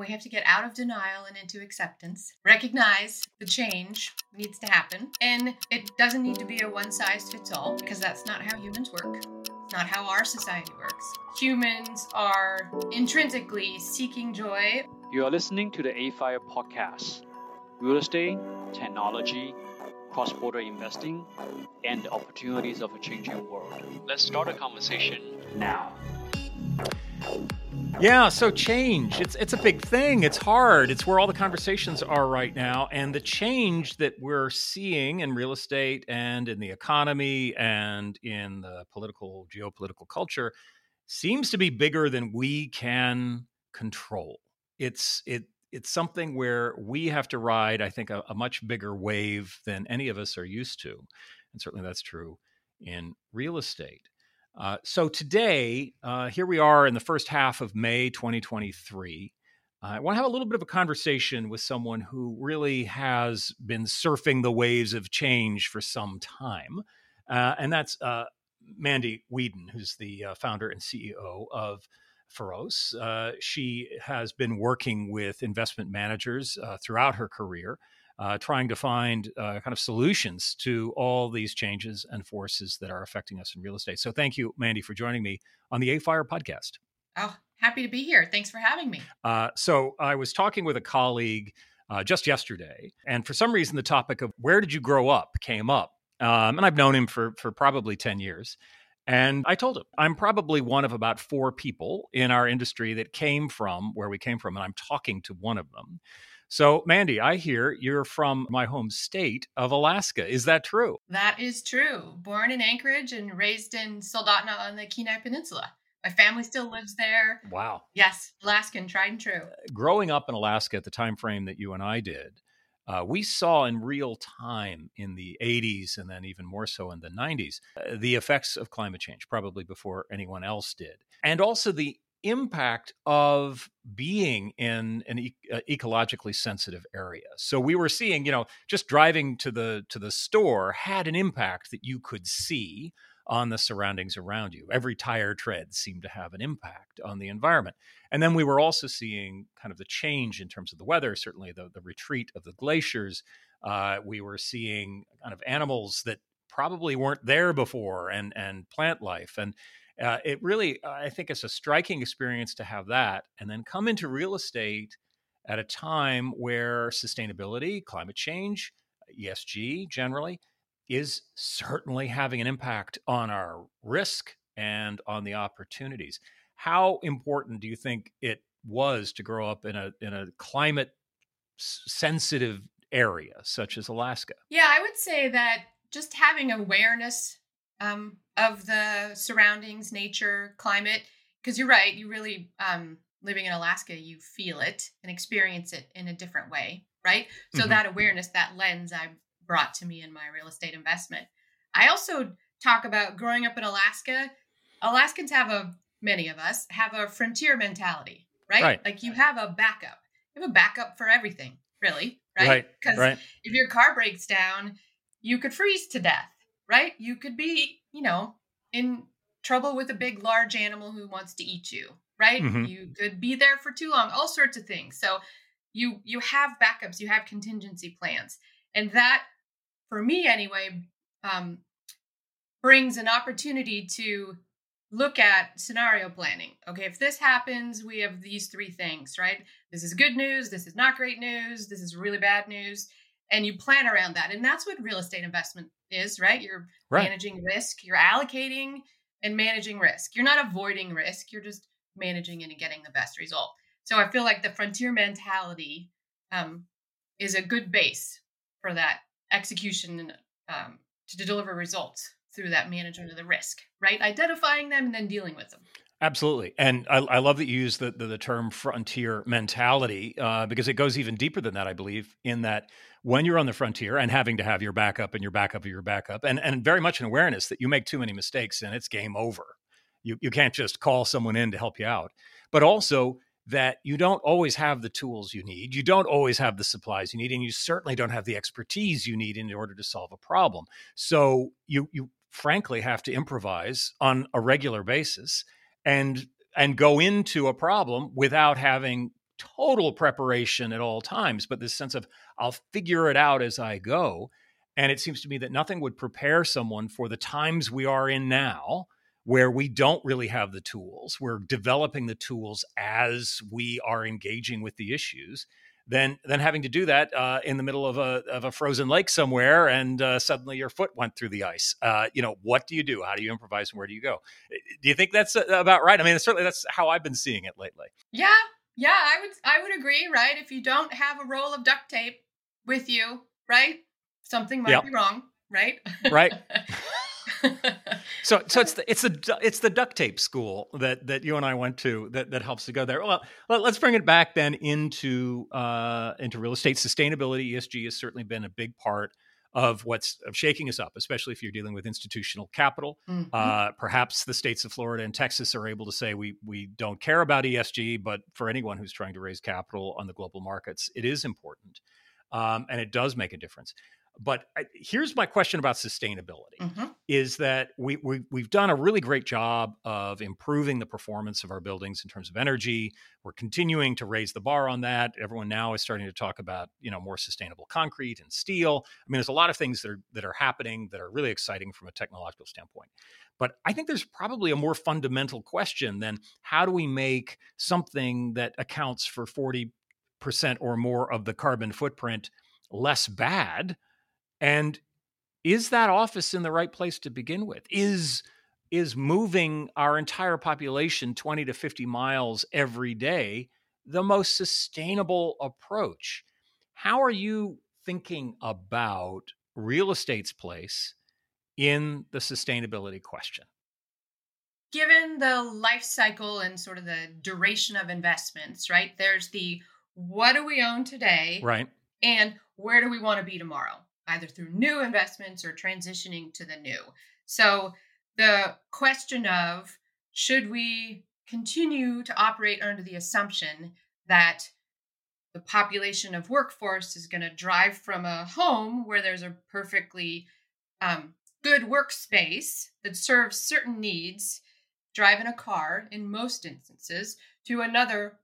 We have to get out of denial and into acceptance, recognize the change needs to happen, and it doesn't need to be a one size fits all because that's not how humans work. It's not how our society works. Humans are intrinsically seeking joy. You are listening to the AFIRE podcast real estate, technology, cross border investing, and the opportunities of a changing world. Let's start a conversation now. Yeah, so change. It's it's a big thing. It's hard. It's where all the conversations are right now and the change that we're seeing in real estate and in the economy and in the political geopolitical culture seems to be bigger than we can control. It's it it's something where we have to ride I think a, a much bigger wave than any of us are used to. And certainly that's true in real estate. Uh, so today, uh, here we are in the first half of May 2023. Uh, I want to have a little bit of a conversation with someone who really has been surfing the waves of change for some time, uh, and that's uh, Mandi Wedin, who's the founder and CEO of Feroce. she has been working with investment managers throughout her career uh, trying to find uh, kind of solutions to all these changes and forces that are affecting us in real estate. So, thank you, Mandi, for joining me on the AFIRE podcast. Oh, happy to be here. Thanks for having me. Uh, so, I was talking with a colleague uh, just yesterday, and for some reason, the topic of where did you grow up came up. Um, and I've known him for, for probably 10 years. And I told him, I'm probably one of about four people in our industry that came from where we came from, and I'm talking to one of them. So, Mandi, I hear you're from my home state of Alaska. Is that true? That is true. Born in Anchorage and raised in Soldotna on the Kenai Peninsula. My family still lives there. Wow. Yes, Alaskan, tried and true. Growing up in Alaska at the time frame that you and I did, uh, we saw in real time in the 80s and then even more so in the 90s uh, the effects of climate change, probably before anyone else did. And also the impact of being in an e- uh, ecologically sensitive area. So we were seeing, you know, just driving to the to the store had an impact that you could see on the surroundings around you. Every tire tread seemed to have an impact on the environment. And then we were also seeing kind of the change in terms of the weather, certainly the, the retreat of the glaciers. Uh, we were seeing kind of animals that probably weren't there before and and plant life and uh, it really, I think it's a striking experience to have that and then come into real estate at a time where sustainability, climate change, ESG generally, is certainly having an impact on our risk and on the opportunities. How important do you think it was to grow up in a in a climate sensitive area such as Alaska? Yeah, I would say that just having awareness um, of the surroundings, nature, climate. Because you're right, you really um, living in Alaska, you feel it and experience it in a different way, right? So mm-hmm. that awareness, that lens, I brought to me in my real estate investment. I also talk about growing up in Alaska. Alaskans have a many of us have a frontier mentality, right? right. Like you have a backup. You have a backup for everything, really, right? Because right. if your car breaks down, you could freeze to death right? You could be, you know, in trouble with a big, large animal who wants to eat you, right? Mm-hmm. You could be there for too long, all sorts of things. So you you have backups, you have contingency plans, and that, for me anyway, um, brings an opportunity to look at scenario planning. Okay, if this happens, we have these three things, right? This is good news, this is not great news, this is really bad news, and you plan around that. And that's what real estate investment is, right? You're right. managing risk, you're allocating and managing risk. You're not avoiding risk, you're just managing it and getting the best result. So I feel like the frontier mentality um, is a good base for that execution um, to deliver results through that management of the risk, right? Identifying them and then dealing with them. Absolutely, and I, I, love that you use the, the, the term frontier mentality uh, because it goes even deeper than that. I believe in that when you're on the frontier and having to have your backup and your backup of your backup, and and very much an awareness that you make too many mistakes and it's game over. You you can't just call someone in to help you out, but also that you don't always have the tools you need, you don't always have the supplies you need, and you certainly don't have the expertise you need in order to solve a problem. So you you frankly have to improvise on a regular basis and and go into a problem without having total preparation at all times, but this sense of I'll figure it out as I go. And it seems to me that nothing would prepare someone for the times we are in now, where we don't really have the tools. We're developing the tools as we are engaging with the issues than than having to do that uh, in the middle of a of a frozen lake somewhere, and uh, suddenly your foot went through the ice. Uh, you know, what do you do? How do you improvise, and where do you go? Do you think that's uh, about right? I mean, certainly that's how I've been seeing it lately. Yeah, yeah, I would I would agree. Right, if you don't have a roll of duct tape with you, right, something might yep. be wrong. Right. Right. so so it's the it's the it's the duct tape school that that you and I went to that that helps to go there. Well, let, us bring it back then into uh, into real estate sustainability. ESG has certainly been a big part of what's of shaking us up, especially if you're dealing with institutional capital. Mm-hmm. Uh, perhaps the states of Florida and Texas are able to say we we don't care about ESG, but for anyone who's trying to raise capital on the global markets, it is important, um, and it does make a difference. But I, here's my question about sustainability: mm-hmm. is that we, we we've done a really great job of improving the performance of our buildings in terms of energy. We're continuing to raise the bar on that. Everyone now is starting to talk about you know more sustainable concrete and steel. I mean, there's a lot of things that are that are happening that are really exciting from a technological standpoint. But I think there's probably a more fundamental question than how do we make something that accounts for 40% or more of the carbon footprint less bad and is that office in the right place to begin with? Is is moving our entire population 20 to 50 miles every day the most sustainable approach? How are you thinking about real estate's place in the sustainability question? Given the life cycle and sort of the duration of investments, right? There's the what do we own today? Right. And where do we want to be tomorrow? Either through new investments or transitioning to the new. So the question of should we continue to operate under the assumption that the population of workforce is going to drive from a home where there's a perfectly um, good workspace that serves certain needs, drive in a car in most instances, to another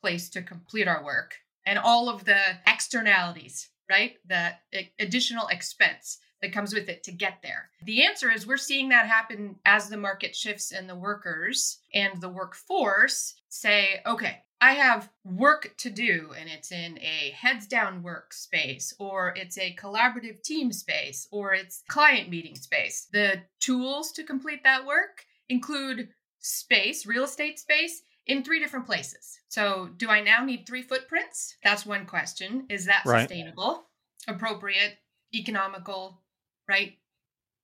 place to complete our work and all of the externalities right? The additional expense that comes with it to get there. The answer is we're seeing that happen as the market shifts and the workers and the workforce say, okay, I have work to do, and it's in a heads down work space, or it's a collaborative team space, or it's client meeting space. The tools to complete that work include space, real estate space, in three different places. So, do I now need three footprints? That's one question. Is that right. sustainable, appropriate, economical, right?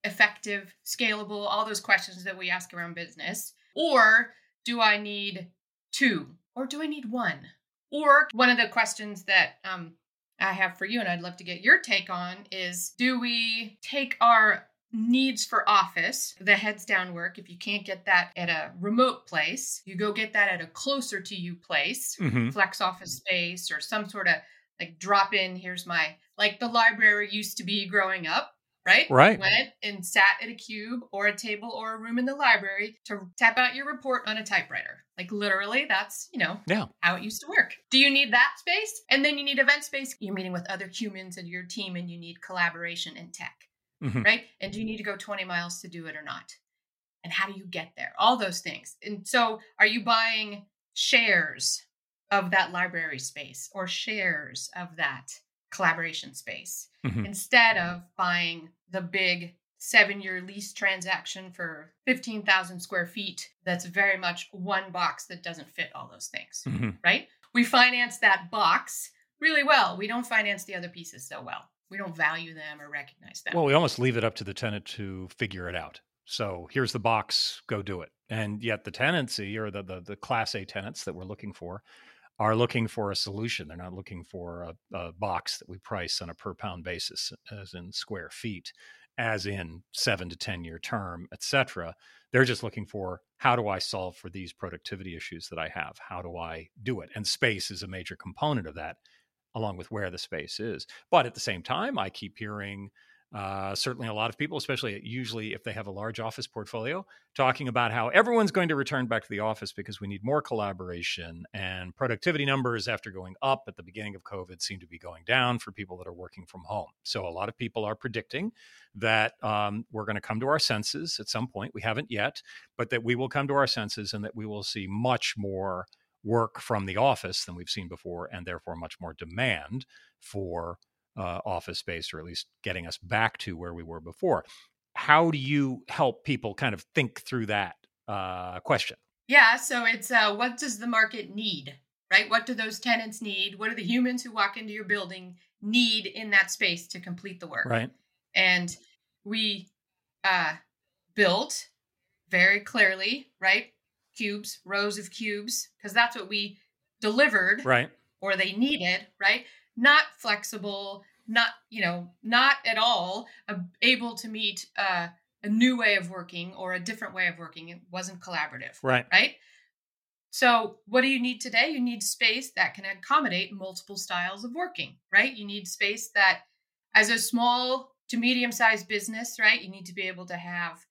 Effective, scalable, all those questions that we ask around business. Or do I need two? Or do I need one? Or one of the questions that um, I have for you, and I'd love to get your take on, is do we take our needs for office, the heads down work, if you can't get that at a remote place, you go get that at a closer to you place, mm-hmm. flex office space or some sort of like drop in, here's my like the library used to be growing up, right? Right. Went and sat at a cube or a table or a room in the library to tap out your report on a typewriter. Like literally, that's, you know, yeah. how it used to work. Do you need that space? And then you need event space. You're meeting with other humans and your team and you need collaboration and tech mm-hmm. right? And do you need to go 20 miles to do it or not? And how do you get there? All those things. And so, are you buying shares of that library space or shares of that collaboration space mm-hmm. instead of buying the big seven year lease transaction for 15,000 square feet that's very much one box that doesn't fit all those things, mm-hmm. right? We finance that box really well. We don't finance the other pieces so well we don't value them or recognize them. Well, we almost leave it up to the tenant to figure it out. So here's the box, go do it. And yet the tenancy or the the, the class A tenants that we're looking for are looking for a solution. They're not looking for a, a box that we price on a per pound basis, as in square feet, as in seven to ten year term, et cetera. They're just looking for how do I solve for these productivity issues that I have? How do I do it? And space is a major component of that along with where the space is. But at the same time, I keep hearing uh, certainly a lot of people, especially usually if they have a large office portfolio, talking about how everyone's going to return back to the office because we need more collaboration and productivity numbers after going up at the beginning of COVID seem to be going down for people that are working from home. So a lot of people are predicting that um, we're going to come to our senses at some point. We haven't yet, but that we will come to our senses and that we will see much more work from the office than we've seen before, and therefore much more demand for uh, office space, or at least getting us back to where we were before. How do you help people kind of think through that uh, question? Yeah, so it's uh, what does the market need, right? What do those tenants need? What do the humans who walk into your building need in that space to complete the work? Right. And we uh, built very clearly, right? Cubes, rows of cubes, because that's what we delivered, right? Or they needed, right? Not flexible, not you know not at all able to meet uh, a new way of working or a different way of working. It wasn't collaborative right. right? So what do you need today? You need space that can accommodate multiple styles of working right? You need space that as a small to medium sized business right you need to be able to have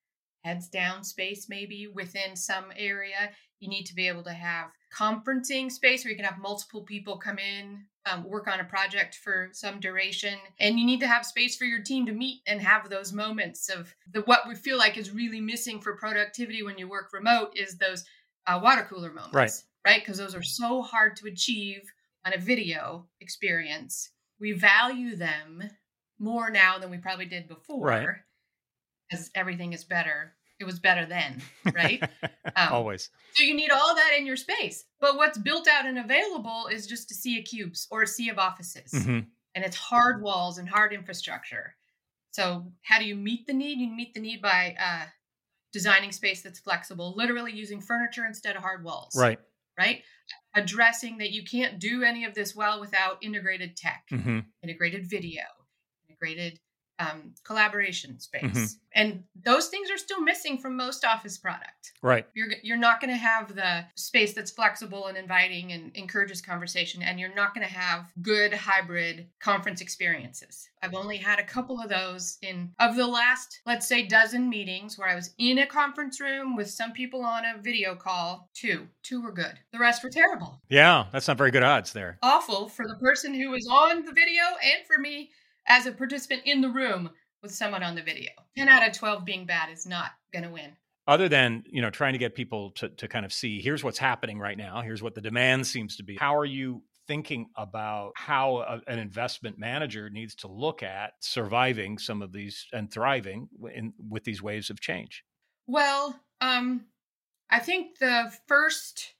heads down space maybe within some area. You need to be able to have conferencing space where you can have multiple people come in um, work on a project for some duration. And you need to have space for your team to meet and have those moments of the what we feel like is really missing for productivity when you work remote is those uh, water cooler moments right? Right because those are so hard to achieve on a video experience. We value them more now than we probably did before. right as everything is better it was better then, right? Um, Always. So you need all that in your space. But what's built out and available is just a sea of cubes or a sea of offices. Mm-hmm. And it's hard walls and hard infrastructure. So how do you meet the need? You meet the need by uh, designing space that's flexible, literally using furniture instead of hard walls. Right. Right. Addressing that you can't do any of this well without integrated tech, mm-hmm. integrated video, integrated um, collaboration Mm-hmm. space, and those things are still missing from most office product. Right. You're you're not going to have the space that's flexible and inviting and encourages conversation, and you're not going to have good hybrid conference experiences. I've only had a couple of those in of the last, let's say, dozen meetings where I was in a conference room with some people on a video call. Two, two were good. The rest were terrible. Yeah, that's not very good odds there. Awful for the person who was on the video and for me as a participant in the room with someone on the video. 10 out of 12 being bad is not going to win. Other than, you know, trying to get people to, to kind of see here's what's happening right now, here's what the demand seems to be. How are you thinking about how a, an investment manager needs to look at surviving some of these and thriving in, with these waves of change? Well, um, I think the first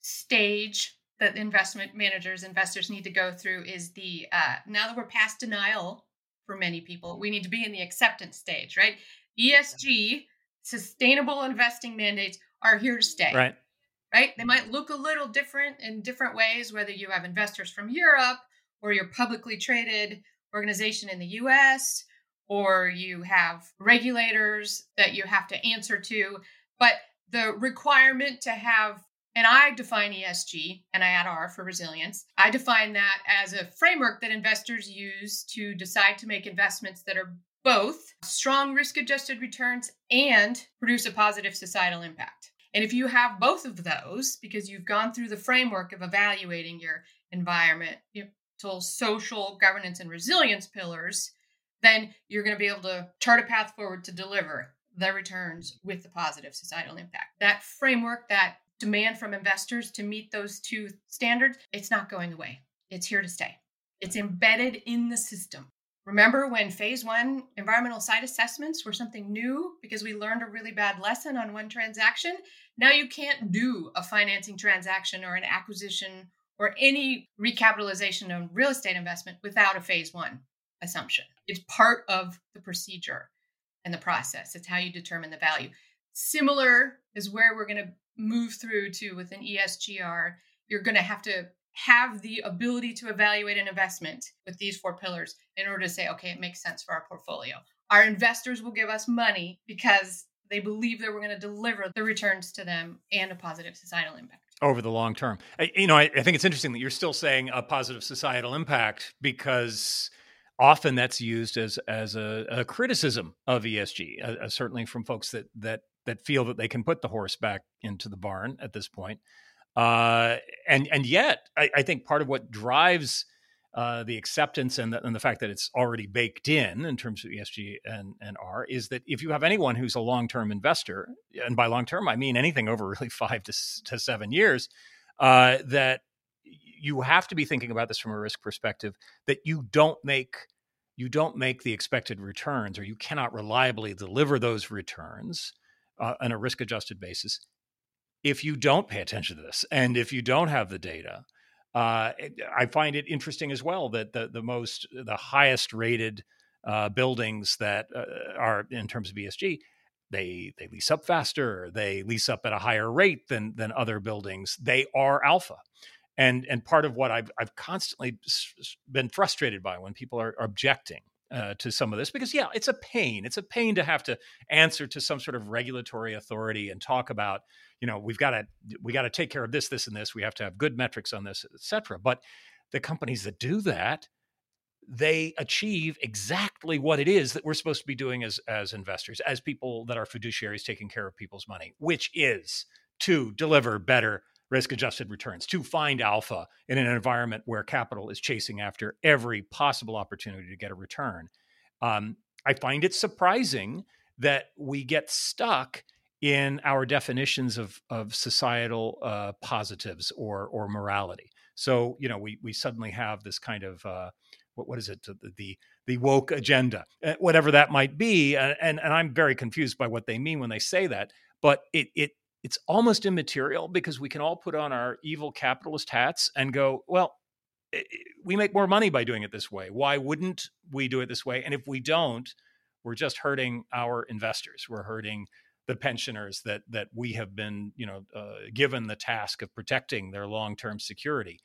stage that investment managers, investors need to go through is the uh, now that we're past denial for many people, we need to be in the acceptance stage, right? ESG, sustainable investing mandates are here to stay. Right. Right? They might look a little different in different ways, whether you have investors from Europe or you're publicly traded organization in the US or you have regulators that you have to answer to. But the requirement to have and I define ESG and I add R for resilience. I define that as a framework that investors use to decide to make investments that are both strong risk adjusted returns and produce a positive societal impact. And if you have both of those, because you've gone through the framework of evaluating your environment, social, governance, and resilience pillars, then you're going to be able to chart a path forward to deliver the returns with the positive societal impact. That framework, that demand from investors to meet those two standards, it's not going away. It's here to stay. It's embedded in the system. Remember when phase one environmental site assessments were something new because we learned a really bad lesson on one transaction? Now you can't do a financing transaction or an acquisition or any recapitalization of real estate investment without a phase one assumption. It's part of the procedure and the process. It's how you determine the value. Similar is where we're going to move through to with an ESGR, you're going to have to have the ability to evaluate an investment with these four pillars in order to say, okay, it makes sense for our portfolio. Our investors will give us money because they believe that we're going to deliver the returns to them and a positive societal impact over the long term. You know, I, I think it's interesting that you're still saying a positive societal impact because often that's used as as a, a criticism of ESG, uh, uh, certainly from folks that that that feel that they can put the horse back into the barn at this point. Uh, and and yet, I, I, think part of what drives uh, the acceptance and the, and the fact that it's already baked in in terms of ESG and, and R is that if you have anyone who's a long term investor, and by long term I mean anything over really five to, to seven years, uh, that you have to be thinking about this from a risk perspective that you don't make you don't make the expected returns or you cannot reliably deliver those returns uh, on a risk adjusted basis if you don't pay attention to this and if you don't have the data uh, I find it interesting as well that the the most the highest rated uh, buildings that uh, are in terms of ESG, they they lease up faster, they lease up at a higher rate than than other buildings. They are alpha, and and part of what I've I've constantly been frustrated by when people are objecting uh, to some of this because yeah it's a pain. It's a pain to have to answer to some sort of regulatory authority and talk about you know we've got to we got to take care of this this and this. We have to have good metrics on this etc but the companies that do that they achieve exactly what it is that we're supposed to be doing as as investors as people that are fiduciaries taking care of people's money which is to deliver better risk adjusted returns to find alpha in an environment where capital is chasing after every possible opportunity to get a return. Um, I find it surprising that we get stuck in our definitions of, of societal uh, positives or, or morality. So, you know, we, we suddenly have this kind of, uh, what, what is it, the, the, woke agenda, uh, whatever that might be. And, and I'm very confused by what they mean when they say that, but it, it it's almost immaterial because we can all put on our evil capitalist hats and go, well, we make more money by doing it this way. Why wouldn't we do it this way? And if we don't, we're just hurting our investors. We're hurting the pensioners that that we have been, you know, uh, given the task of protecting their long-term security.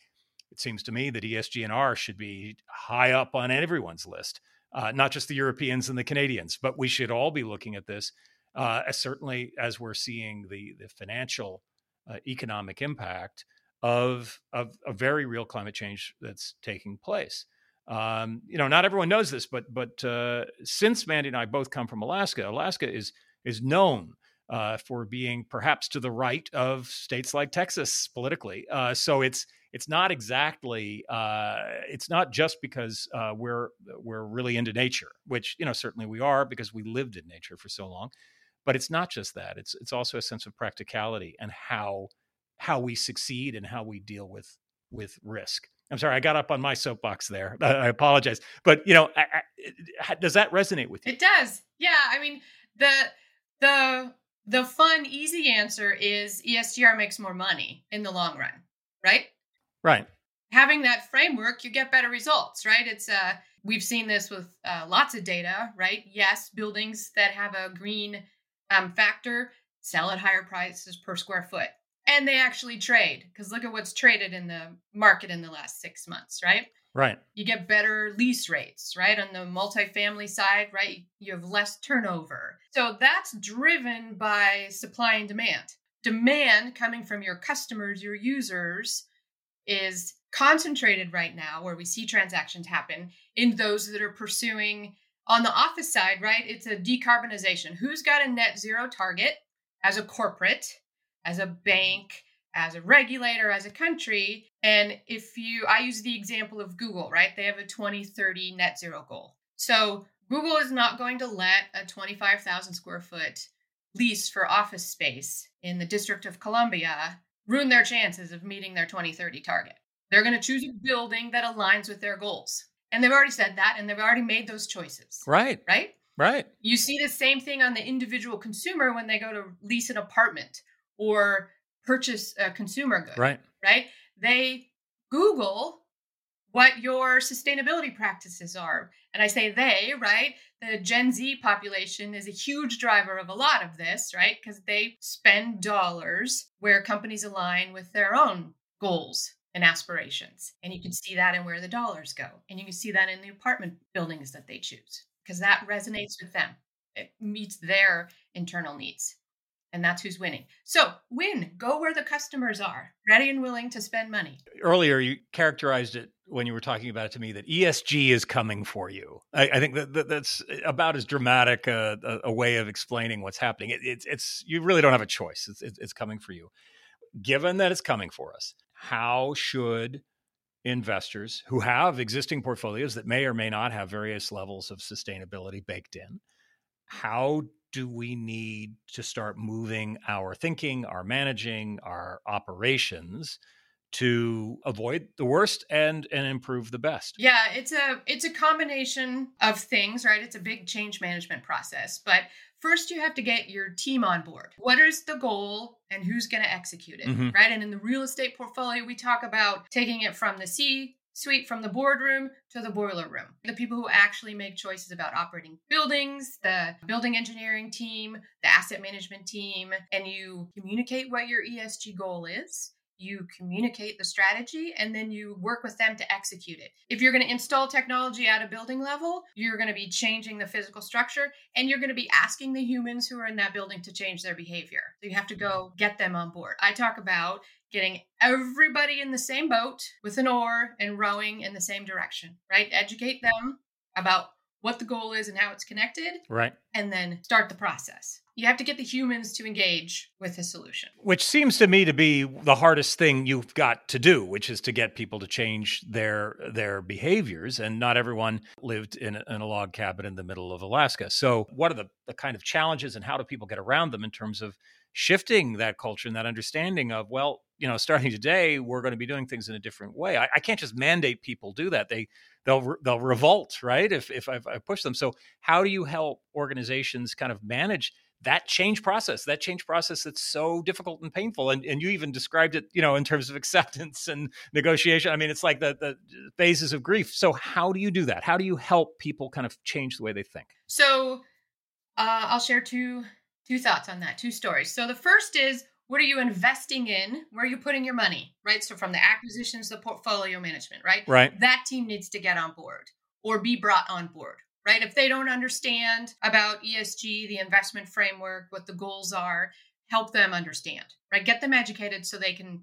It seems to me that ESG and R should be high up on everyone's list, uh, not just the Europeans and the Canadians, but we should all be looking at this uh, certainly as we're seeing the the financial uh, economic impact of, of a very real climate change that's taking place. Um, you know, not everyone knows this, but but uh, since Mandi and I both come from Alaska, Alaska is is known uh, for being perhaps to the right of states like Texas politically. Uh, so it's it's not exactly uh, it's not just because uh, we're we're really into nature, which you know certainly we are because we lived in nature for so long. But it's not just that. It's it's also a sense of practicality and how how we succeed and how we deal with with risk. I'm sorry, I got up on my soapbox there. I apologize, but you know, I, I, does that resonate with you? It does. Yeah, I mean the the the fun, easy answer is ESGR makes more money in the long run, right? Right. Having that framework, you get better results, right? It's uh, we've seen this with uh, lots of data, right? Yes, buildings that have a green um, factor sell at higher prices per square foot. And they actually trade because look at what's traded in the market in the last six months, right? Right. You get better lease rates, right? On the multifamily side, right? You have less turnover. So that's driven by supply and demand. Demand coming from your customers, your users, is concentrated right now where we see transactions happen in those that are pursuing on the office side, right, it's a decarbonization. Who's got a net zero target as a corporate, as a bank, as a regulator, as a country? And if you, I use the example of Google, right? They have a 2030 net zero goal. So Google is not going to let a 25,000 square foot lease for office space in the District of Columbia ruin their chances of meeting their 2030 target. They're going to choose a building that aligns with their goals. And they've already said that and they've already made those choices. Right. Right? Right. You see the same thing on the individual consumer when they go to lease an apartment or purchase a consumer good. Right. Right? They Google what your sustainability practices are. And I say they, right? The Gen Z population is a huge driver of a lot of this, right? Because they spend dollars where companies align with their own goals and aspirations. And you can see that in where the dollars go. And you can see that in the apartment buildings that they choose because that resonates with them. It meets their internal needs. And that's who's winning. So win, go where the customers are, ready and willing to spend money. Earlier, you characterized it when you were talking about it to me that ESG is coming for you. I, I think that, that, that's about as dramatic a, a, a, way of explaining what's happening. It, it's, it's you really don't have a choice. It's, it's, it's coming for you. Given that it's coming for us, how should investors who have existing portfolios that may or may not have various levels of sustainability baked in, how do we need to start moving our thinking, our managing, our operations to avoid the worst and and improve the best? Yeah it's a it's a combination of things right? It's a big change management process but first you have to get your team on board what is the goal and who's going to execute it mm-hmm. right and in the real estate portfolio we talk about taking it from the c suite from the boardroom to the boiler room. The people who actually make choices about operating buildings, the building engineering team, the asset management team, and you communicate what your ESG goal is you communicate the strategy and then you work with them to execute it. If you're going to install technology at a building level, you're going to be changing the physical structure and you're going to be asking the humans who are in that building to change their behavior. So you have to go get them on board. I talk about getting everybody in the same boat with an oar and rowing in the same direction, right? Educate them about what the goal is and how it's connected. Right. And then start the process you have to get the humans to engage with the solution. Which seems to me to be the hardest thing you've got to do, which is to get people to change their their behaviors. And not everyone lived in a, in a log cabin in the middle of Alaska. So, what are the, the kind of challenges, and how do people get around them in terms of shifting that culture and that understanding of well you know starting today we're going to be doing things in a different way. I, I can't just mandate people do that. They they'll they'll revolt right if if I, I push them. So how do you help organizations kind of manage that change process that change process that's so difficult and painful? And, and you even described it you know in terms of acceptance and negotiation. I mean it's like the, the phases of grief. So how do you do that? How do you help people kind of change the way they think? So uh, i'll share two two thoughts on that two stories so the first is what are you investing in where are you putting your money right so from the acquisitions the portfolio management right right that team needs to get on board or be brought on board right? If they don't understand about ESG, the investment framework, what the goals are, help them understand, right? Get them educated so they can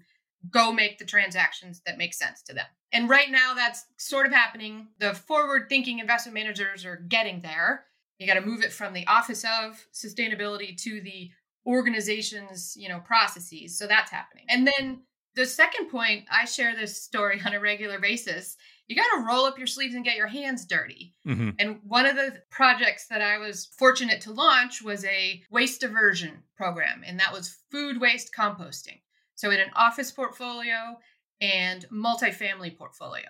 go make the transactions that make sense to them. And right now that's sort of happening. The forward thinking investment managers are getting there. You got to move it from the office of sustainability to the organization's, you know, processes. So that's happening. And then the second point, I share this story on a regular basis you got to roll up your sleeves and get your hands dirty. Mm-hmm. And one of the projects that I was fortunate to launch was a waste diversion program, and that was food waste composting. So, in an office portfolio and multifamily portfolio.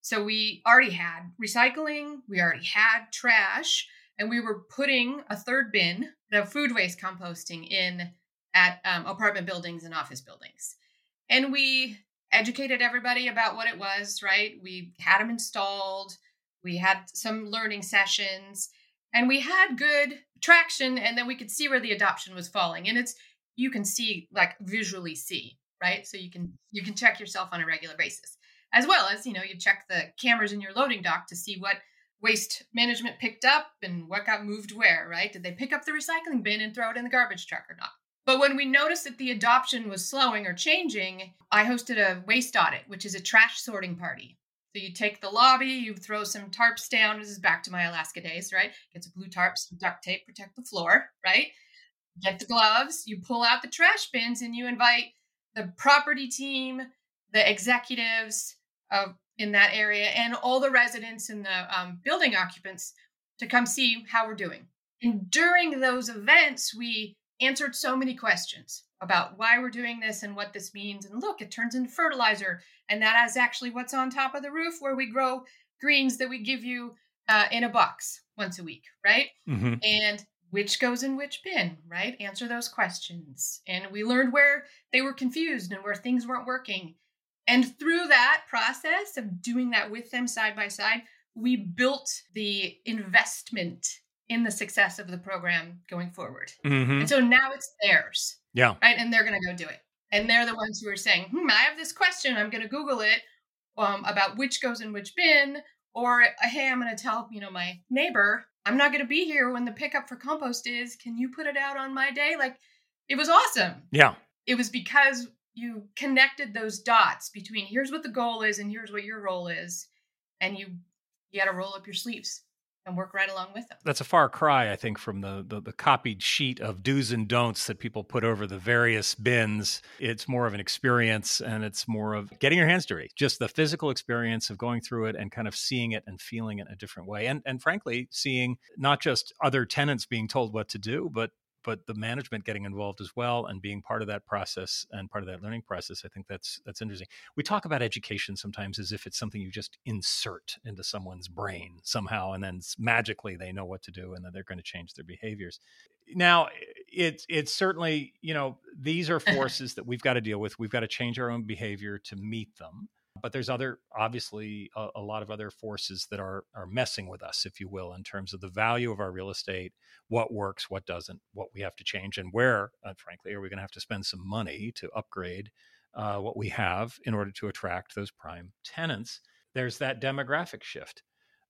So, we already had recycling, we already had trash, and we were putting a third bin, the food waste composting, in at um, apartment buildings and office buildings. And we educated everybody about what it was, right? We had them installed, we had some learning sessions, and we had good traction, and then we could see where the adoption was falling. And it's you can see like visually see, right? So you can you can check yourself on a regular basis. As well as, you know, you check the cameras in your loading dock to see what waste management picked up and what got moved where, right? Did they pick up the recycling bin and throw it in the garbage truck or not? But when we noticed that the adoption was slowing or changing, I hosted a waste audit, which is a trash sorting party. So you take the lobby, you throw some tarps down. This is back to my Alaska days, right? Get some blue tarps, some duct tape, protect the floor, right? Get the gloves, you pull out the trash bins, and you invite the property team, the executives of in that area, and all the residents and the um, building occupants to come see how we're doing. And during those events, we answered so many questions about why we're doing this and what this means. And look, it turns into fertilizer. And that is actually what's on top of the roof where we grow greens that we give you uh, in a box once a week, right? Mm-hmm. And which goes in which bin, right? Answer those questions. And we learned where they were confused and where things weren't working. And through that process of doing that with them side by side, we built the investment in the success of the program going forward. Mm-hmm. And so now it's theirs. Yeah. Right. And they're going to go do it. And they're the ones who are saying, hmm, I have this question. I'm going to Google it um, about which goes in which bin. Or, hey, I'm going to tell, you know, my neighbor, I'm not going to be here when the pickup for compost is. Can you put it out on my day? Like, it was awesome. Yeah. It was because you connected those dots between here's what the goal is and here's what your role is, and you you got to roll up your sleeves and work right along with them. That's a far cry, I think, from the, the, the copied sheet of do's and don'ts that people put over the various bins. It's more of an experience, and it's more of getting your hands dirty. Just the physical experience of going through it and kind of seeing it and feeling it in a different way, and and frankly, seeing not just other tenants being told what to do, but but the management getting involved as well and being part of that process and part of that learning process i think that's that's interesting. We talk about education sometimes as if it's something you just insert into someone's brain somehow and then magically they know what to do and then they're going to change their behaviors. Now it's it's certainly you know these are forces that we've got to deal with. We've got to change our own behavior to meet them but there's other obviously a, a, lot of other forces that are are messing with us if you will in terms of the value of our real estate what works what doesn't what we have to change and where uh, frankly are we going to have to spend some money to upgrade uh, what we have in order to attract those prime tenants there's that demographic shift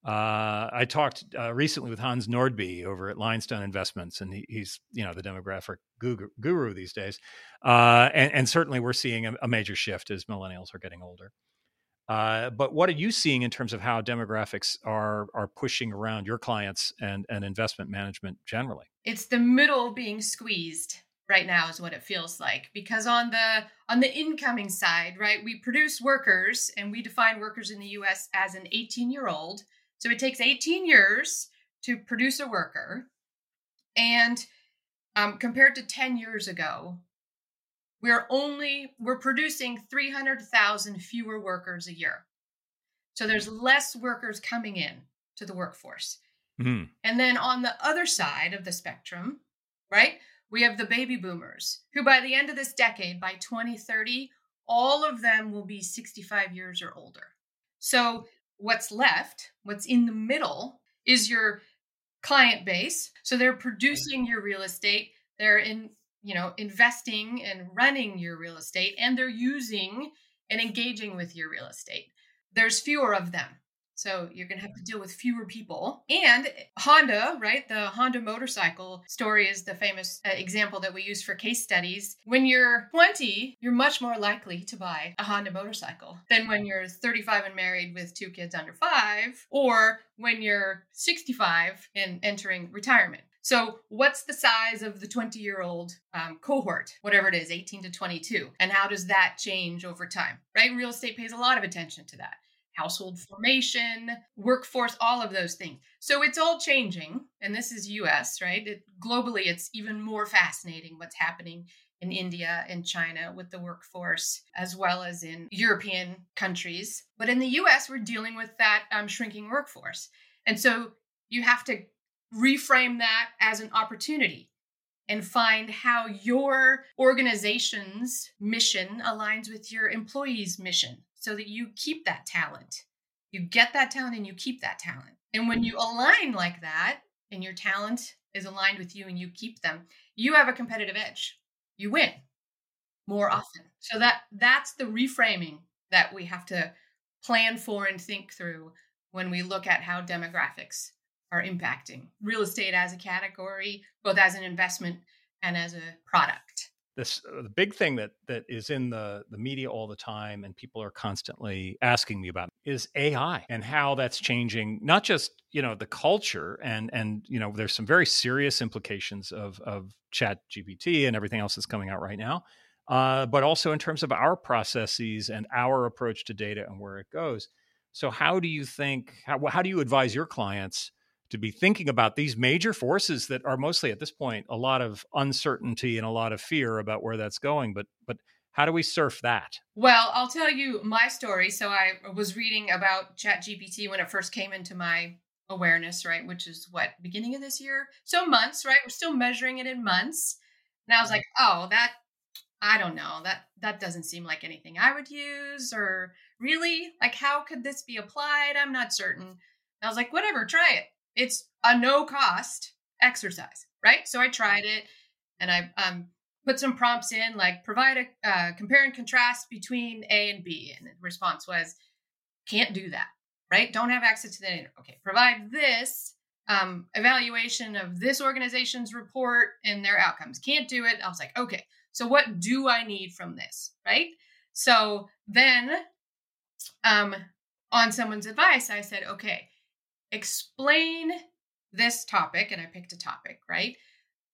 uh, I talked uh, recently with Hans Nordby over at Limestone Investments, and he, he's you know the demographic guru, guru these days. Uh, and, and, certainly, we're seeing a, a, major shift as millennials are getting older. Uh, but what are you seeing in terms of how demographics are are pushing around your clients and, and investment management generally? It's the middle being squeezed right now is what it feels like because on the on the incoming side right we produce workers and we define workers in the US as an 18 year old so it takes 18 years to produce a worker and um, compared to 10 years ago we're only we're producing 300,000 fewer workers a year. So there's less workers coming in to the workforce. Mm-hmm. And then on the other side of the spectrum, right? We have the baby boomers who by the end of this decade by 2030 all of them will be 65 years or older. So what's left, what's in the middle is your client base. So they're producing your real estate, they're in you know investing and running your real estate and they're using and engaging with your real estate. There's fewer of them. So you're going to have to deal with fewer people. And honda right? The honda motorcycle story is the famous uh, example that we use for case studies. When you're 20 you're much more likely to buy a honda motorcycle than when you're 35 and married with two kids under five or when you're 65 and entering retirement so, what's the size of the 20 year old um, cohort, whatever it is, 18 to 22? And how does that change over time, right? Real estate pays a lot of attention to that. Household formation, workforce, all of those things. So it's all changing. And this is US, right? It, globally, it's even more fascinating what's happening in India and China with the workforce, as well as in European countries. But in the US, we're dealing with that um, shrinking workforce. And so you have to reframe that as an opportunity and find how your organization's mission aligns with your employees' mission so that you keep that talent. You get that talent and you keep that talent. And when you align like that and your talent is aligned with you and you keep them, you have a competitive edge. You win more often. So that that's the reframing that we have to plan for and think through when we look at how demographics are impacting real estate as a category, both as an investment and as a product. This uh, the big thing that that is in the the media all the time, and people are constantly asking me about is AI and how that's changing not just you know the culture and and you know there's some very serious implications of of Chat GPT and everything else that's coming out right now, uh, but also in terms of our processes and our approach to data and where it goes. So how do you think how how do you advise your clients? To be thinking about these major forces that are mostly at this point a lot of uncertainty and a lot of fear about where that's going but but how do we surf that? Well i'll tell you my story. So i was reading about chat gpt when it first came into my awareness right which is what beginning of this year? So months right? We're still measuring it in months. And i was mm-hmm. like oh that i don't know. That that doesn't seem like anything i would use or really like how could this be applied? I'm not certain. I was like whatever try it it's a no cost exercise, right? So I tried it and I um, put some prompts in like provide a uh, compare and contrast between A and B. And the response was, can't do that, right? Don't have access to the internet. Okay, provide this um, evaluation of this organization's report and their outcomes. Can't do it. I was like, okay, so what do I need from this? Right. So then, um, on someone's advice, I said, okay, explain this topic, and I picked a topic, right?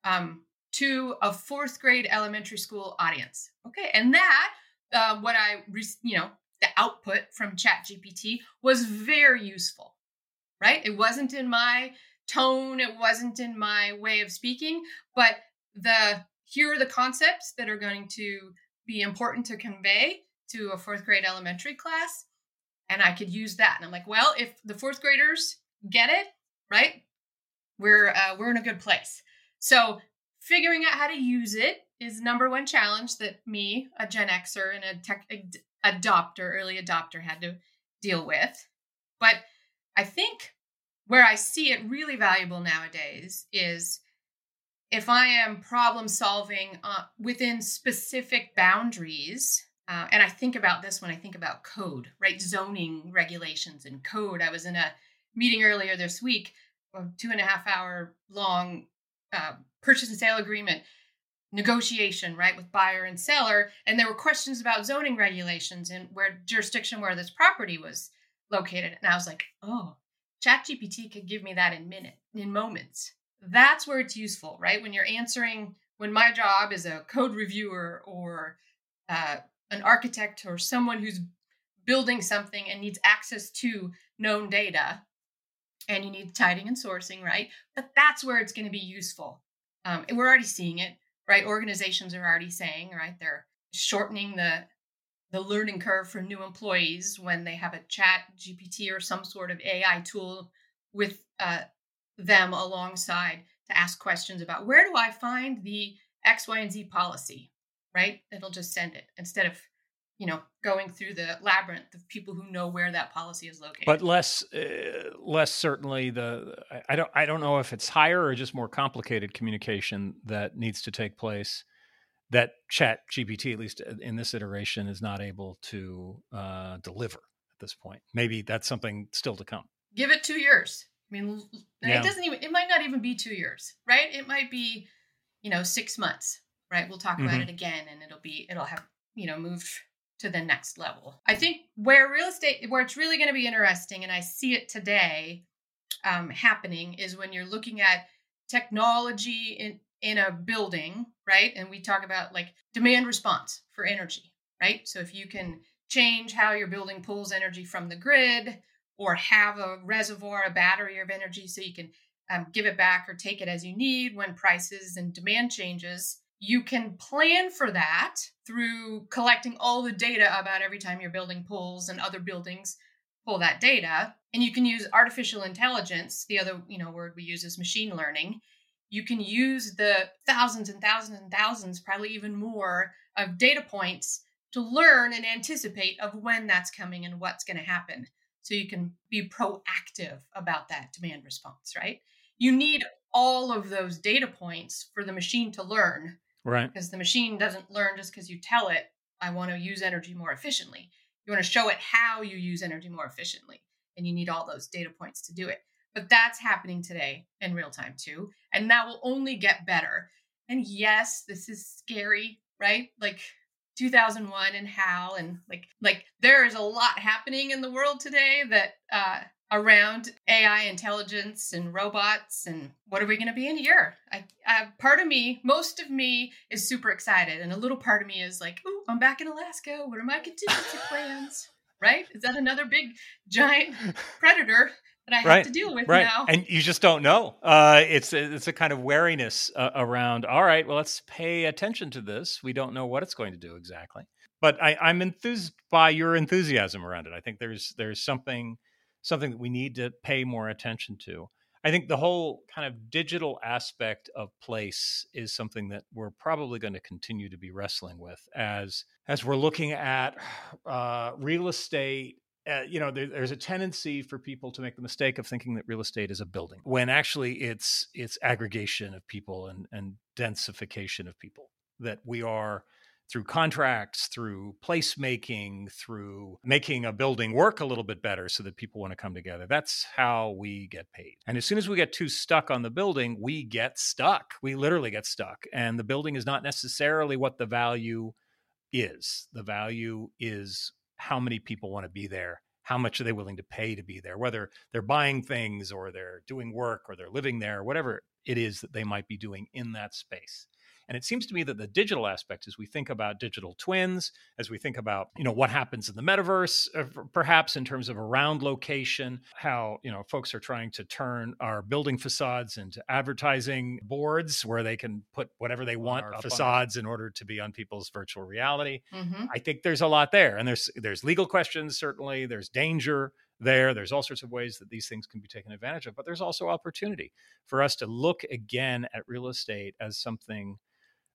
Um, to a fourth grade elementary school audience. Okay, and that, uh, what I, you know, the output from ChatGPT was very useful, right? It wasn't in my tone, it wasn't in my way of speaking, but the here are the concepts that are going to be important to convey to a fourth grade elementary class. And I could use that. And I'm like, well, if the fourth graders get it, right? We're uh, we're in a good place. So figuring out how to use it is number one challenge that me, a Gen Xer and a tech adopter, early adopter, had to deal with. But I think where I see it really valuable nowadays is if I am problem solving uh, within specific boundaries. Uh, and I think about this when I think about code, right? Zoning regulations and code. I was in a meeting earlier this week, a two and a half hour long uh, purchase and sale agreement negotiation, right, with buyer and seller. And there were questions about zoning regulations and where jurisdiction where this property was located. And I was like, oh, ChatGPT could give me that in minute, in moments. That's where it's useful, right? When you're answering, when my job is a code reviewer or uh, an architect or someone who's building something and needs access to known data, and you need tidying and sourcing, right? But that's where it's going to be useful. Um, we're already seeing it, right? Organizations are already saying, right, they're shortening the the learning curve for new employees when they have a chat GPT or some sort of AI tool with uh, them alongside to ask questions about where do I find the X, Y, and Z policy, right? It'll just send it instead of you know going through the labyrinth of people who know where that policy is located. But less uh, less certainly the i don't i don't know if it's higher or just more complicated communication that needs to take place that chat gpt at least in this iteration is not able to uh, deliver at this point. Maybe that's something still to come. Give it two years. I mean yeah. it doesn't even it might not even be two years right? It might be you know six months right? We'll talk about mm-hmm. it again and it'll be it'll have you know moved to the next level. I think where real estate, where it's really going to be interesting, and I see it today um, happening, is when you're looking at technology in in a building, right? And we talk about like demand response for energy, right? So if you can change how your building pulls energy from the grid, or have a reservoir, a battery of energy, so you can um, give it back or take it as you need when prices and demand changes you can plan for that through collecting all the data about every time your building pulls and other buildings pull that data. And you can use artificial intelligence, the other, you know, word we use is machine learning. You can use the thousands and thousands and thousands, probably even more, of data points to learn and anticipate of when that's coming and what's going to happen. So you can be proactive about that demand response, right? You need all of those data points for the machine to learn Right. Because the machine doesn't learn just because you tell it, I want to use energy more efficiently. You want to show it how you use energy more efficiently. And you need all those data points to do it. But that's happening today in real time too. And that will only get better. And yes, this is scary, right? Like 2001 and HAL and like like there is a lot happening in the world today that uh around AI intelligence and robots and what are we going to be in a year? I, I, part of me, most of me is super excited, and a little part of me is like, "Oh, I'm back in Alaska. What are my contingency plans?" Right? Is that another big giant predator that I have to deal with right. now? And you just don't know. Uh, it's a, it's a kind of wariness uh, around. All right, well, let's pay attention to this. We don't know what it's going to do exactly, but I, I'm enthused by your enthusiasm around it. I think there's there's something something that we need to pay more attention to. I think the whole kind of digital aspect of place is something that we're probably going to continue to be wrestling with as as we're looking at uh, real estate. Uh, you know, there, there's a tendency for people to make the mistake of thinking that real estate is a building, when actually it's it's aggregation of people and and densification of people. That we are through contracts, through placemaking, through making a building work a little bit better so that people want to come together. That's how we get paid. And as soon as we get too stuck on the building, we get stuck. We literally get stuck. And the building is not necessarily what the value is. The value is how many people want to be there how much are they willing to pay to be there whether they're buying things or they're doing work or they're living there whatever it is that they might be doing in that space and it seems to me that the digital aspect, as we think about digital twins, as we think about you know what happens in the metaverse, uh, perhaps in terms of around location, how you know folks are trying to turn our building facades into advertising boards where they can put whatever they want facades in order to be on people's virtual reality. Mm-hmm. I think there's a lot there, and there's there's legal questions certainly. There's danger there. There's all sorts of ways that these things can be taken advantage of, but there's also opportunity for us to look again at real estate as something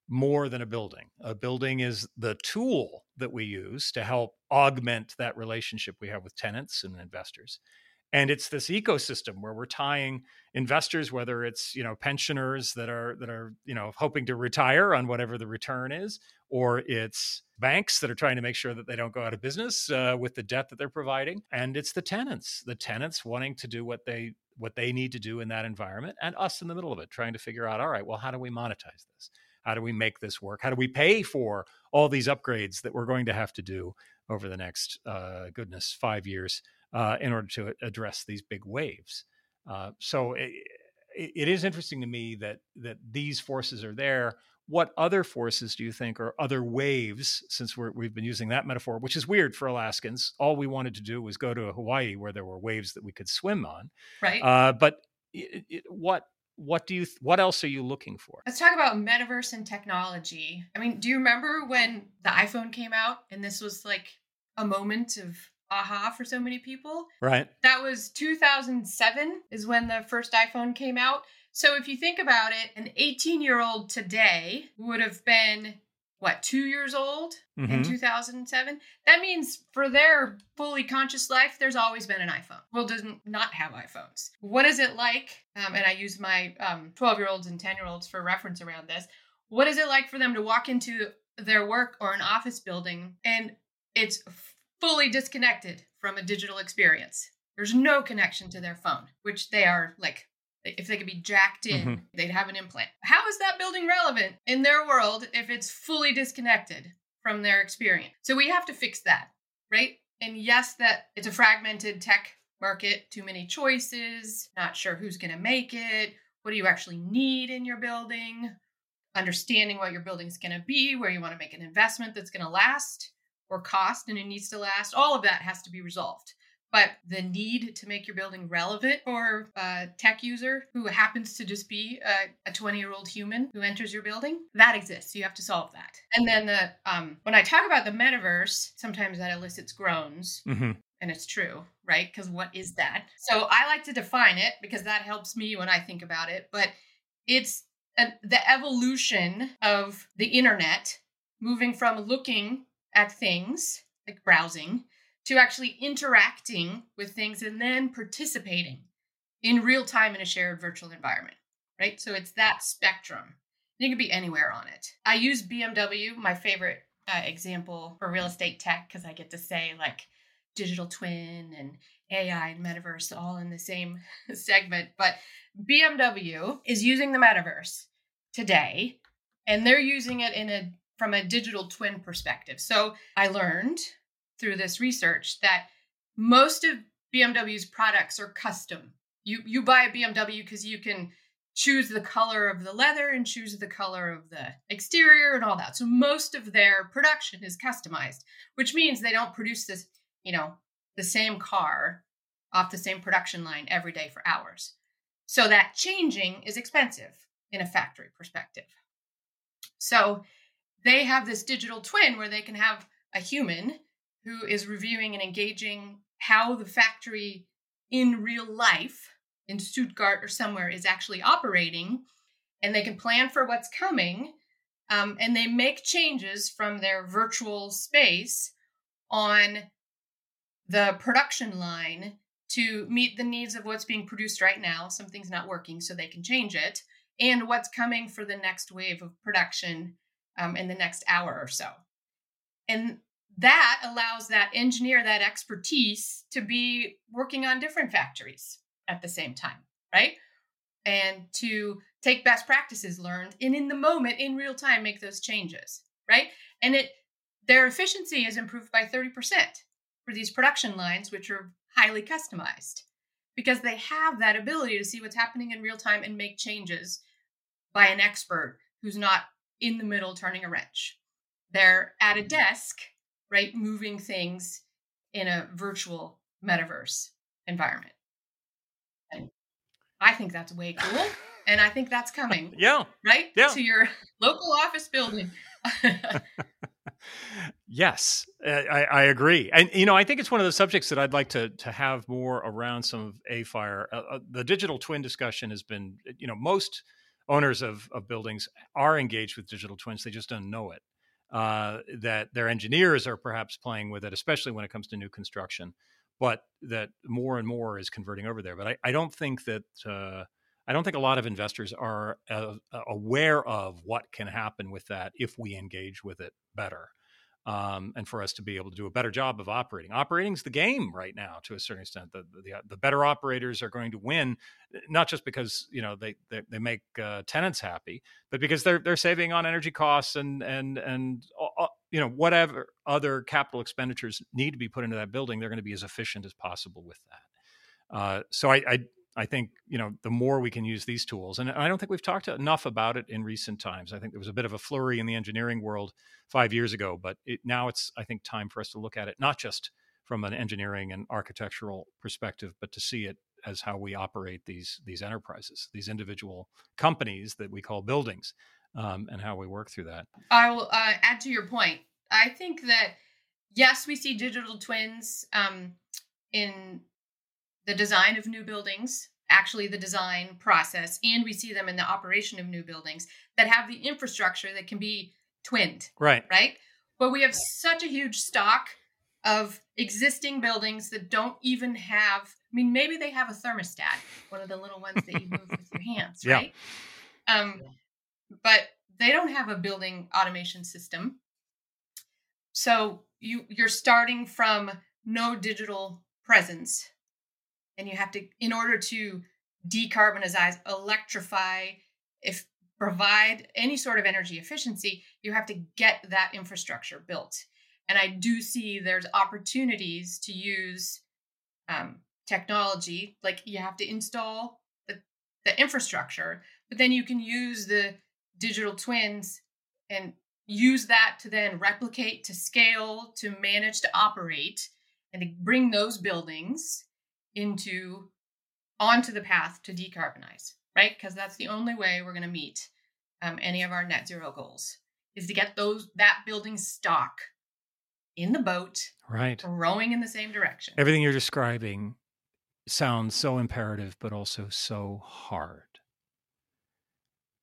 more than a building. A building is the tool that we use to help augment that relationship we have with tenants and investors. And it's this ecosystem where we're tying investors, whether it's you know pensioners that are that are you know hoping to retire on whatever the return is, or it's banks that are trying to make sure that they don't go out of business uh, with the debt that they're providing, and it's the tenants, the tenants wanting to do what they what they need to do in that environment, and us in the middle of it, trying to figure out, all right, well, how do we monetize this? How do we make this work? How do we pay for all these upgrades that we're going to have to do over the next, uh, goodness, five years uh, in order to address these big waves? Uh, so it, it is interesting to me that that these forces are there. What other forces do you think are other waves? Since we have been using that metaphor, which is weird for Alaskans, all we wanted to do was go to Hawaii where there were waves that we could swim on. Right. Uh, but it, it, what what do you what else are you looking for? Let's talk about metaverse and technology. I mean do you remember when the iphone came out and this was like a moment of aha for so many people? Right. That was 2007 is when the first iphone came out. So if you think about it an 18 year old today would have been what two years old mm-hmm. in 2007 that means for their fully conscious life there's always been an iphone. Well doesn't not have iphones. What is it like um, and i use my 12 um, year olds and 10 year olds for reference around this. What is it like for them to walk into their work or an office building and it's fully disconnected from a digital experience? There's no connection to their phone which they are like if they could be jacked in, mm-hmm. they'd have an implant. How is that building relevant in their world if it's fully disconnected from their experience? So we have to fix that, right? And yes, that it's a fragmented tech market, too many choices, not sure who's going to make it, what do you actually need in your building, understanding what your building's going to be, where you want to make an investment that's going to last or cost and it needs to last. All of that has to be resolved. But the need to make your building relevant for a tech user who happens to just be a 20 year old human who enters your building, that exists. You have to solve that. And then the um, when I talk about the metaverse, sometimes that elicits groans. Mm-hmm and it's true, right? Because what is that? So I like to define it because that helps me when I think about it. But it's a, the evolution of the internet moving from looking at things like browsing to actually interacting with things and then participating in real time in a shared virtual environment, right? So it's that spectrum. You can be anywhere on it. I use BMW, my favorite uh, example for real estate tech, because I get to say like digital twin and AI and metaverse all in the same segment. But BMW is using the metaverse today, and they're using it in a from a digital twin perspective. So I learned through this research that most of BMW's products are custom. You you buy a BMW because you can choose the color of the leather and choose the color of the exterior and all that. So most of their production is customized, which means they don't produce this, you know, the same car off the same production line every day for hours. So that changing is expensive in a factory perspective. So they have this digital twin where they can have a human who is reviewing and engaging how the factory in real life in Stuttgart or somewhere is actually operating, and they can plan for what's coming. Um, and they make changes from their virtual space on the production line to meet the needs of what's being produced right now. Something's not working, so they can change it, and what's coming for the next wave of production um, in the next hour or so. And that allows that engineer, that expertise to be working on different factories at the same time, right? And to take best practices learned and in the moment, in real time, make those changes, right? And it their efficiency is improved by 30% for these production lines, which are highly customized because they have that ability to see what's happening in real time and make changes by an expert who's not in the middle turning a wrench. They're at a desk right? Moving things in a virtual metaverse environment. And I think that's way cool. And I think that's coming. yeah. Right? Yeah. To your local office building. yes, I, I, agree, and you know, I think it's one of the subjects that I'd like to to have more around some of AFIRE. Uh, uh, the digital twin discussion has been, you know, most owners of of buildings are engaged with digital twins; they just don't know it uh, that their engineers are perhaps playing with it, especially when it comes to new construction. But that more and more is converting over there. But I, I don't think that uh, I don't think a lot of investors are uh, aware of what can happen with that if we engage with it better um, and for us to be able to do a better job of operating. Operating's the game right now to a certain extent. The, the, the better operators are going to win, not just because you know they they, they make uh, tenants happy, but because they're they're saving on energy costs and and and uh, you know whatever other capital expenditures need to be put into that building, they're going to be as efficient as possible with that. Uh, so I, I I think you know the more we can use these tools, and I don't think we've talked enough about it in recent times. I think there was a bit of a flurry in the engineering world five years ago, but it, now it's I think time for us to look at it not just from an engineering and architectural perspective, but to see it as how we operate these these enterprises, these individual companies that we call buildings, um, and how we work through that. I will uh, add to your point. I think that yes, we see digital twins um, in the design of new buildings, actually the design process, and we see them in the operation of new buildings that have the infrastructure that can be twinned. Right. Right. But we have such a huge stock of existing buildings that don't even have, I mean, maybe they have a thermostat, one of the little ones that you move with your hands, right? Yeah. Um, but they don't have a building automation system. So you you're starting from no digital presence and you have to in order to decarbonize electrify if provide any sort of energy efficiency you have to get that infrastructure built. And i do see there's opportunities to use um, technology like you have to install the, the infrastructure but then you can use the digital twins and use that to then replicate to scale to manage to operate and to bring those buildings into onto the path to decarbonize, right? Because that's the only way we're going to meet um, any of our net zero goals is to get those that building stock in the boat, right, rowing in the same direction. Everything you're describing sounds so imperative, but also so hard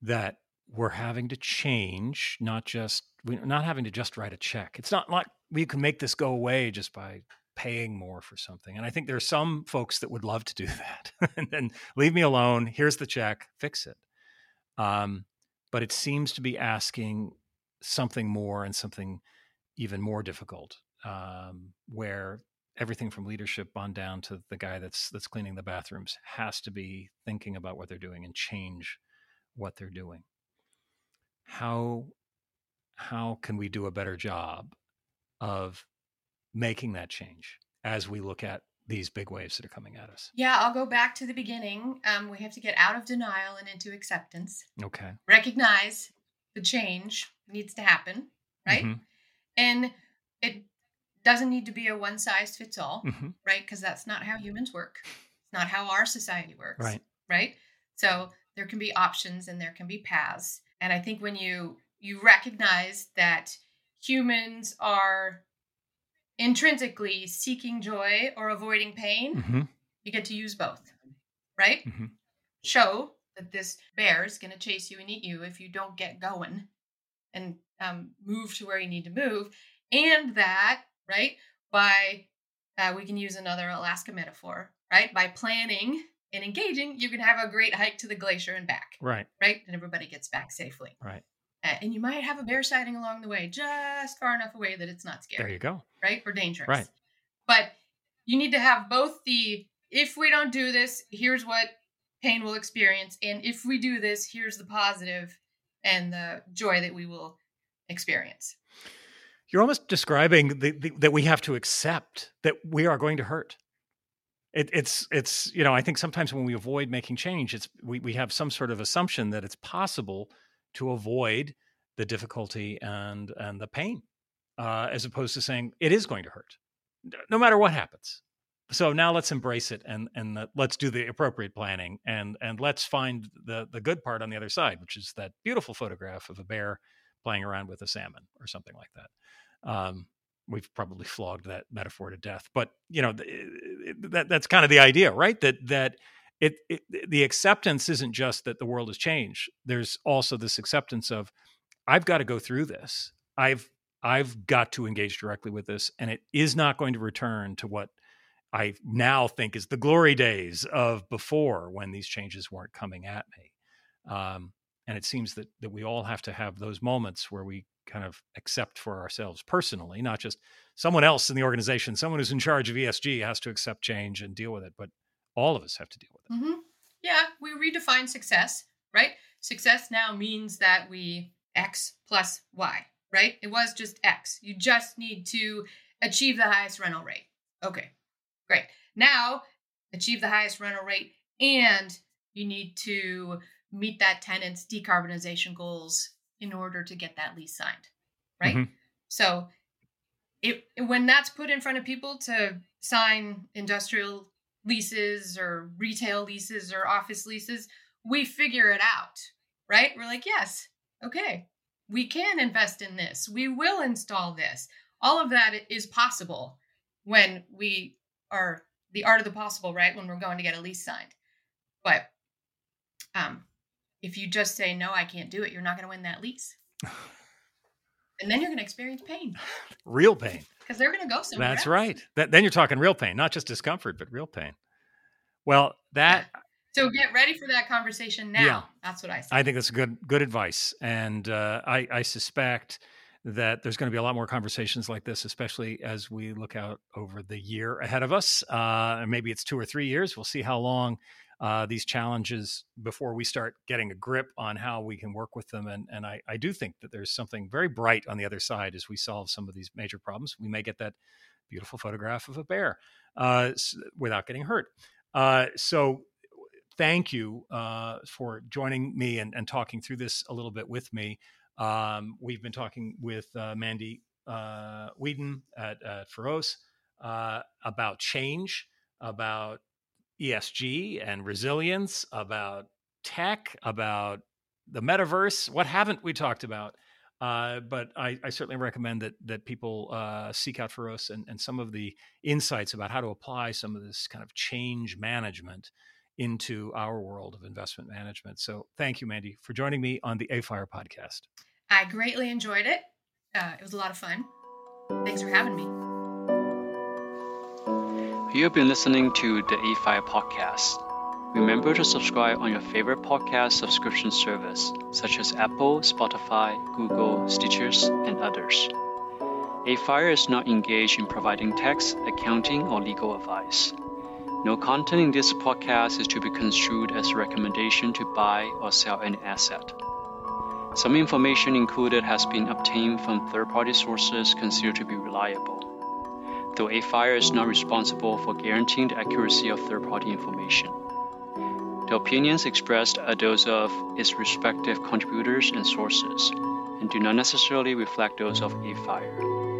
that we're having to change, not just we're not having to just write a check. It's not like we can make this go away just by paying more for something. And I think there are some folks that would love to do that and then leave me alone. Here's the check, fix it. Um, but it seems to be asking something more and something even more difficult, um, where everything from leadership on down to the guy that's that's cleaning the bathrooms has to be thinking about what they're doing and change what they're doing. How how can we do a better job of making that change as we look at these big waves that are coming at us? Yeah, I'll go back to the beginning. Um, we have to get out of denial and into acceptance. Okay. Recognize the change needs to happen, right? Mm-hmm. And it doesn't need to be a one size fits all, mm-hmm. right? Because that's not how humans work. It's not how our society works. Right. Right. So there can be options and there can be paths. And I think when you you recognize that humans are intrinsically seeking joy or avoiding pain, mm-hmm. you get to use both, right? Mm-hmm. Show that this bear is going to chase you and eat you if you don't get going and um, move to where you need to move. And that, right, by uh, we can use another Alaska metaphor, right? By planning and engaging, you can have a great hike to the glacier and back. Right. Right. And everybody gets back safely. Right. And you might have a bear sighting along the way, just far enough away that it's not scary. There you go. Right? Or dangerous. Right. But you need to have both the if we don't do this, here's what pain we'll experience. And if we do this, here's the positive and the joy that we will experience. You're almost describing the, the, that we have to accept that we are going to hurt. It, it's it's you know I think sometimes when we avoid making change, it's we we have some sort of assumption that it's possible to avoid the difficulty and and the pain, uh, as opposed to saying it is going to hurt, no matter what happens. So now let's embrace it and and the, let's do the appropriate planning and and let's find the the good part on the other side, which is that beautiful photograph of a bear playing around with a salmon or something like that. Um, we've probably flogged that metaphor to death, but you know that that's kind of the idea, right? That that it, it, the acceptance isn't just that the world has changed. There's also this acceptance of I've got to go through this. I've I've got to engage directly with this, and it is not going to return to what I now think is the glory days of before when these changes weren't coming at me. Um, and it seems that that we all have to have those moments where we kind of accept for ourselves personally, not just someone else in the organization, someone who's in charge of ESG has to accept change and deal with it, but all of us have to deal with it. Mm-hmm. Yeah, we redefine success, right? Success now means that we X plus Y, right? It was just X. You just need to achieve the highest rental rate. Okay, great. Now, achieve the highest rental rate and you need to meet that tenant's decarbonization goals in order to get that lease signed, right? Mm-hmm. So, it when that's put in front of people to sign industrial leases or retail leases or office leases, we figure it out, right? We're like, yes, okay, we can invest in this. We will install this. All of that is possible when we are the art of the possible, right? When we're going to get a lease signed. But um, if you just say, no, I can't do it, you're not going to win that lease. and then you're going to experience pain. Real pain because they're going to go somewhere. That's else. right. That, then you're talking real pain, not just discomfort, but real pain. Well, that. Yeah. So get ready for that conversation now. Yeah, that's what I say. I think that's good good advice, and uh, I, I suspect that there's going to be a lot more conversations like this, especially as we look out over the year ahead of us. Uh, maybe it's two or three years. We'll see how long uh, these challenges before we start getting a grip on how we can work with them. And, and I, I do think that there's something very bright on the other side as we solve some of these major problems. We may get that beautiful photograph of a bear uh, without getting hurt. Uh, so thank you uh, for joining me and, and, talking through this a little bit with me. Um, we've been talking with uh, Mandi uh, Wedin at, at Feroce uh, about change, about ESG and resilience, about tech, about the metaverse. What haven't we talked about? Uh, but I, I, certainly recommend that that people uh, seek out Feroce and, and, some of the insights about how to apply some of this kind of change management into our world of investment management. So thank you, Mandi, for joining me on the AFIRE podcast. I greatly enjoyed it. Uh, it was a lot of fun. Thanks for having me. You have been listening to the AFIRE podcast. Remember to subscribe on your favorite podcast subscription service, such as Apple, Spotify, Google, Stitchers, and others. AFIRE is not engaged in providing tax, accounting, or legal advice. No content in this podcast is to be construed as a recommendation to buy or sell any asset. Some information included has been obtained from third party sources considered to be reliable though AFIRE is not responsible for guaranteeing the accuracy of third party information. The opinions expressed are those of its respective contributors and sources, and do not necessarily reflect those of AFIRE.